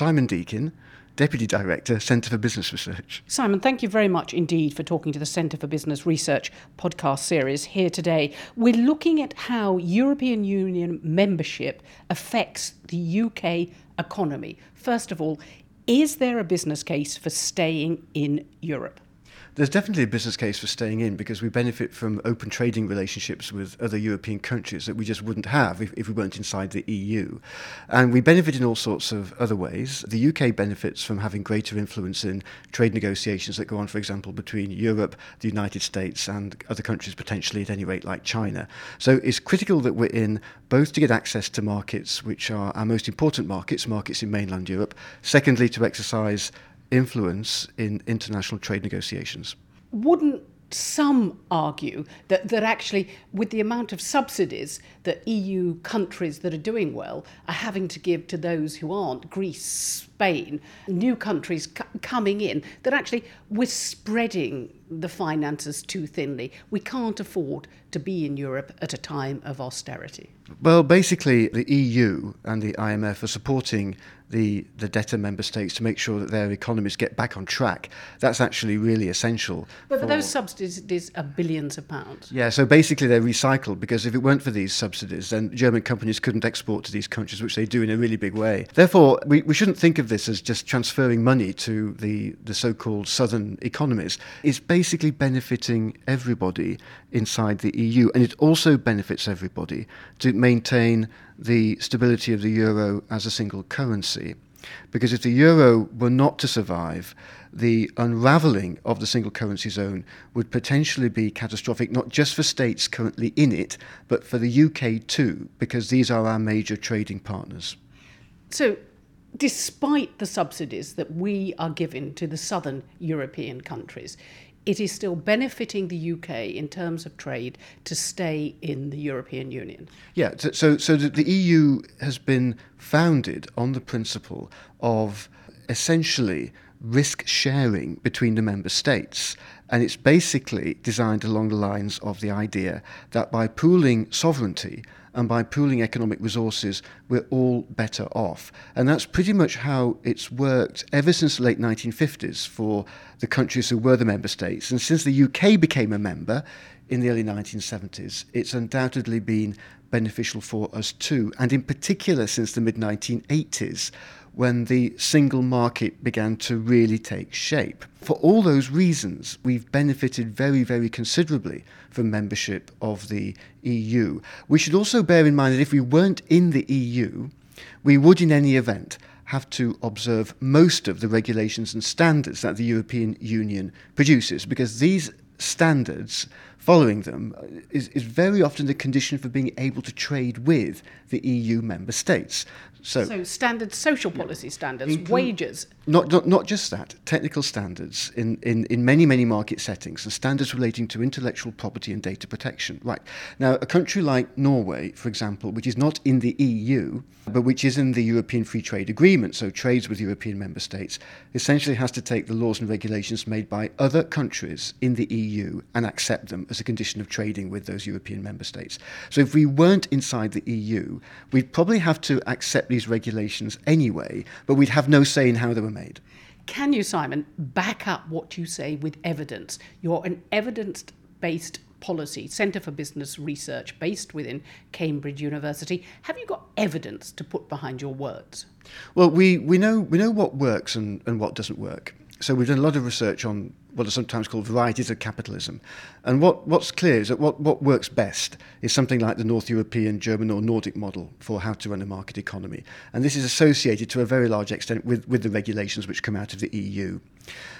Simon Deakin, Deputy Director, Centre for Business Research. Simon, thank you very much indeed for talking to the Centre for Business Research podcast series here today. We're looking at how European Union membership affects the UK economy. First of all, is there a business case for staying in Europe? There's definitely a business case for staying in because we benefit from open trading relationships with other European countries that we just wouldn't have if, if we weren't inside the EU. And we benefit in all sorts of other ways. The UK benefits from having greater influence in trade negotiations that go on, for example, between Europe, the United States, and other countries, potentially at any rate, like China. So it's critical that we're in both to get access to markets which are our most important markets, markets in mainland Europe, secondly, to exercise influence in international trade negotiations. Wouldn't some argue that, that actually, with the amount of subsidies that EU countries that are doing well are having to give to those who aren't, Greece, Spain, new countries c- coming in, that actually we're spreading the finances too thinly. We can't afford to be in Europe at a time of austerity. Well, basically, the EU and the IMF are supporting the, the debtor member states to make sure that their economies get back on track. That's actually really essential. But for those subsidies are billions of pounds. Yeah, so basically they're recycled because if it weren't for these subsidies, then German companies couldn't export to these countries, which they do in a really big way. Therefore, we, we shouldn't think of this as just transferring money to the, the so called southern economies. It's basically benefiting everybody inside the EU, and it also benefits everybody to maintain the stability of the euro as a single currency. Because if the euro were not to survive, the unravelling of the single currency zone would potentially be catastrophic, not just for states currently in it, but for the UK too, because these are our major trading partners. So, despite the subsidies that we are giving to the southern European countries, it is still benefiting the UK in terms of trade to stay in the European Union. Yeah, so so the EU has been founded on the principle of essentially risk sharing between the member states. And it's basically designed along the lines of the idea that by pooling sovereignty, and by pooling economic resources, we're all better off. And that's pretty much how it's worked ever since the late 1950s for the countries who were the member states. And since the UK became a member in the early 1970s, it's undoubtedly been beneficial for us too. And in particular, since the mid 1980s, when the single market began to really take shape. For all those reasons, we've benefited very, very considerably from membership of the EU. We should also bear in mind that if we weren't in the EU, we would, in any event, have to observe most of the regulations and standards that the European Union produces, because these standards, following them, uh, is, is very often the condition for being able to trade with the EU member states. So, so standard social policy standards, wages. Not, not, not just that, technical standards in, in, in many, many market settings, and standards relating to intellectual property and data protection. Right. Now, a country like Norway, for example, which is not in the EU, but which is in the European Free Trade Agreement, so trades with European member states, essentially has to take the laws and regulations made by other countries in the EU and accept them as a condition of trading with those European member states. So if we weren't inside the EU, we'd probably have to accept these regulations anyway, but we'd have no say in how they were made. Can you, Simon, back up what you say with evidence? You're an evidence based policy centre for business research based within Cambridge University. Have you got evidence to put behind your words? Well, we, we, know, we know what works and, and what doesn't work. So we've done a lot of research on what are sometimes called varieties of capitalism. And what, what's clear is that what, what works best is something like the North European, German, or Nordic model for how to run a market economy. And this is associated to a very large extent with, with the regulations which come out of the EU.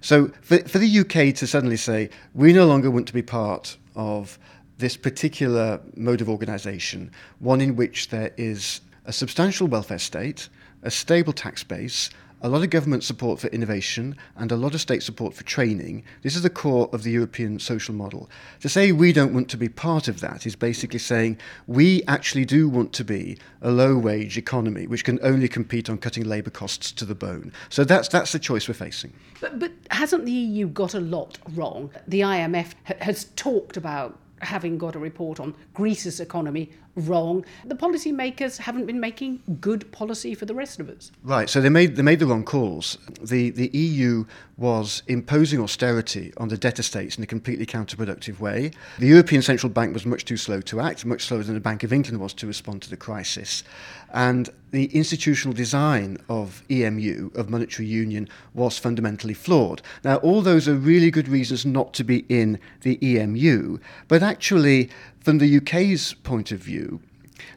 So for, for the UK to suddenly say, we no longer want to be part of this particular mode of organisation, one in which there is a substantial welfare state, a stable tax base, a lot of government support for innovation and a lot of state support for training. This is the core of the European social model. To say we don't want to be part of that is basically saying we actually do want to be a low wage economy which can only compete on cutting labour costs to the bone. So that's, that's the choice we're facing. But, but hasn't the EU got a lot wrong? The IMF ha- has talked about having got a report on Greece's economy wrong. The policymakers haven't been making good policy for the rest of us. Right, so they made they made the wrong calls. The the EU was imposing austerity on the debtor states in a completely counterproductive way. The European Central Bank was much too slow to act, much slower than the Bank of England was to respond to the crisis. And the institutional design of EMU, of monetary union, was fundamentally flawed. Now, all those are really good reasons not to be in the EMU, but actually, from the UK's point of view,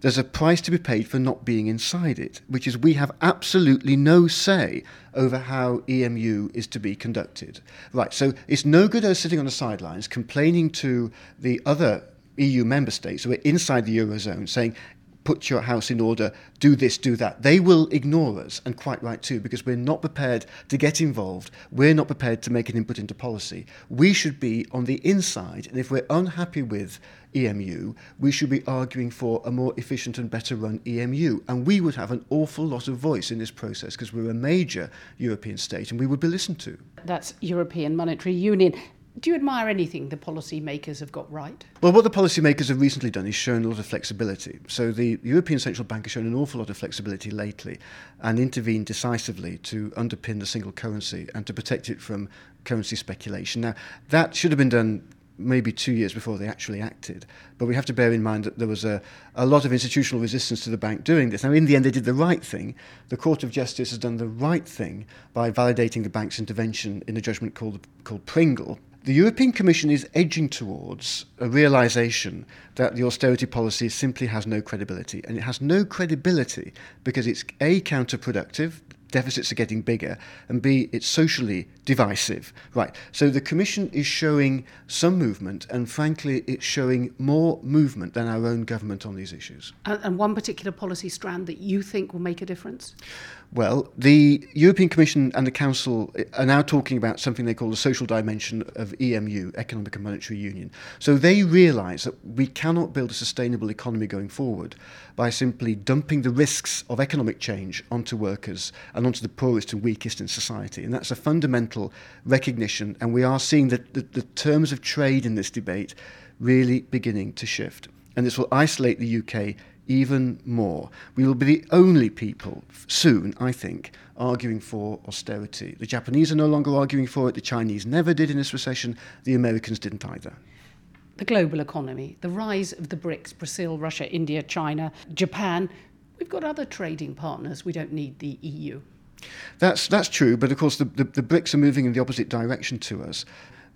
there's a price to be paid for not being inside it, which is we have absolutely no say over how EMU is to be conducted. Right, so it's no good us sitting on the sidelines complaining to the other EU member states who are inside the Eurozone saying, put your house in order, do this, do that. They will ignore us, and quite right too, because we're not prepared to get involved. We're not prepared to make an input into policy. We should be on the inside, and if we're unhappy with EMU, we should be arguing for a more efficient and better run EMU. And we would have an awful lot of voice in this process because we're a major European state and we would be listened to. That's European Monetary Union. Do you admire anything the policymakers have got right? Well, what the policymakers have recently done is shown a lot of flexibility. So the European Central Bank has shown an awful lot of flexibility lately and intervened decisively to underpin the single currency and to protect it from currency speculation. Now, that should have been done maybe two years before they actually acted. But we have to bear in mind that there was a, a lot of institutional resistance to the bank doing this. Now, in the end, they did the right thing. The Court of Justice has done the right thing by validating the bank's intervention in a judgment called, called Pringle. The European Commission is edging towards a realization that the austerity policy simply has no credibility. And it has no credibility because it's A, counterproductive deficits are getting bigger, and B, it's socially divisive. Right. So the Commission is showing some movement, and frankly, it's showing more movement than our own government on these issues. And, and one particular policy strand that you think will make a difference? Well, the European Commission and the Council are now talking about something they call the social dimension of EMU, Economic and Monetary Union. So they realise that we cannot build a sustainable economy going forward by simply dumping the risks of economic change onto workers and onto the poorest and weakest in society. And that's a fundamental recognition. And we are seeing that the, the terms of trade in this debate really beginning to shift. And this will isolate the UK even more. We will be the only people soon, I think, arguing for austerity. The Japanese are no longer arguing for it, the Chinese never did in this recession, the Americans didn't either. The global economy, the rise of the BRICS, Brazil, Russia, India, China, Japan. We've got other trading partners. We don't need the EU. That's, that's true, but of course the, the, the BRICS are moving in the opposite direction to us.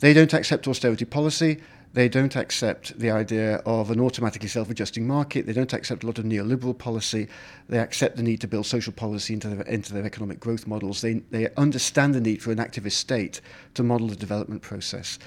They don't accept austerity policy. They don't accept the idea of an automatically self adjusting market. They don't accept a lot of neoliberal policy. They accept the need to build social policy into their, into their economic growth models. They, they understand the need for an activist state to model the development process.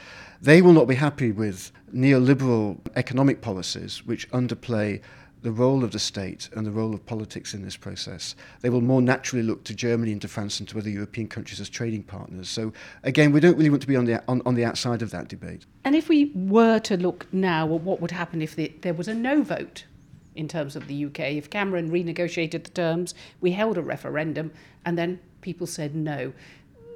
They will not be happy with neoliberal economic policies which underplay the role of the state and the role of politics in this process. They will more naturally look to Germany and to France and to other European countries as trading partners. So again, we don't really want to be on the on, on the outside of that debate. And if we were to look now at what would happen if the, there was a no vote in terms of the UK, if Cameron renegotiated the terms, we held a referendum, and then people said no,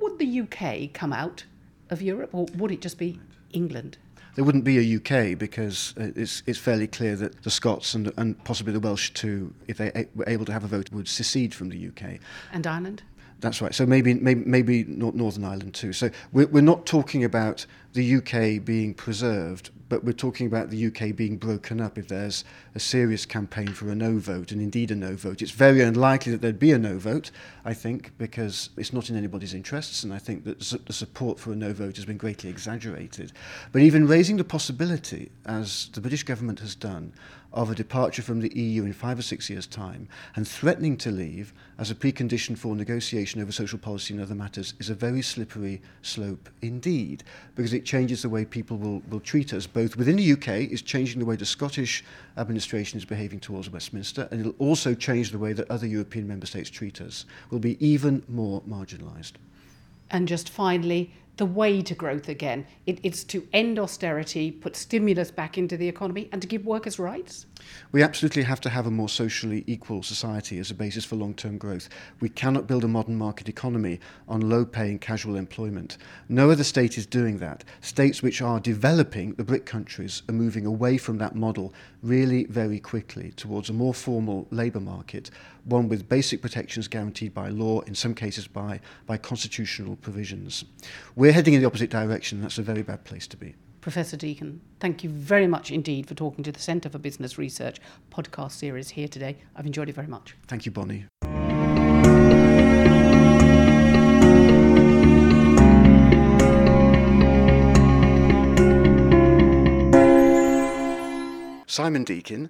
would the UK come out of Europe, or would it just be England? There wouldn't be a UK because uh, it's, it's fairly clear that the Scots and, and possibly the Welsh too, if they were able to have a vote, would secede from the UK. And Ireland? That's right. So maybe maybe, maybe Northern Ireland too. So we're, we're not talking about the UK being preserved, but we're talking about the UK being broken up if there's a serious campaign for a no vote, and indeed a no vote. It's very unlikely that there'd be a no vote, I think, because it's not in anybody's interests, and I think that the support for a no vote has been greatly exaggerated. But even raising the possibility, as the British government has done, of a departure from the EU in five or six years' time and threatening to leave as a precondition for negotiation over social policy and other matters is a very slippery slope indeed, because it changes the way people will, will treat us, both within the UK, it's changing the way the Scottish administration is behaving towards Westminster, and it'll also change the way that other European member states treat us. We'll be even more marginalised. And just finally, the way to growth again. It, it's to end austerity, put stimulus back into the economy, and to give workers rights. We absolutely have to have a more socially equal society as a basis for long term growth. We cannot build a modern market economy on low paying casual employment. No other state is doing that. States which are developing, the BRIC countries, are moving away from that model really very quickly towards a more formal labour market, one with basic protections guaranteed by law, in some cases by, by constitutional provisions. We're heading in the opposite direction. That's a very bad place to be. Professor Deakin, thank you very much indeed for talking to the Centre for Business Research podcast series here today. I've enjoyed it very much. Thank you, Bonnie. Simon Deakin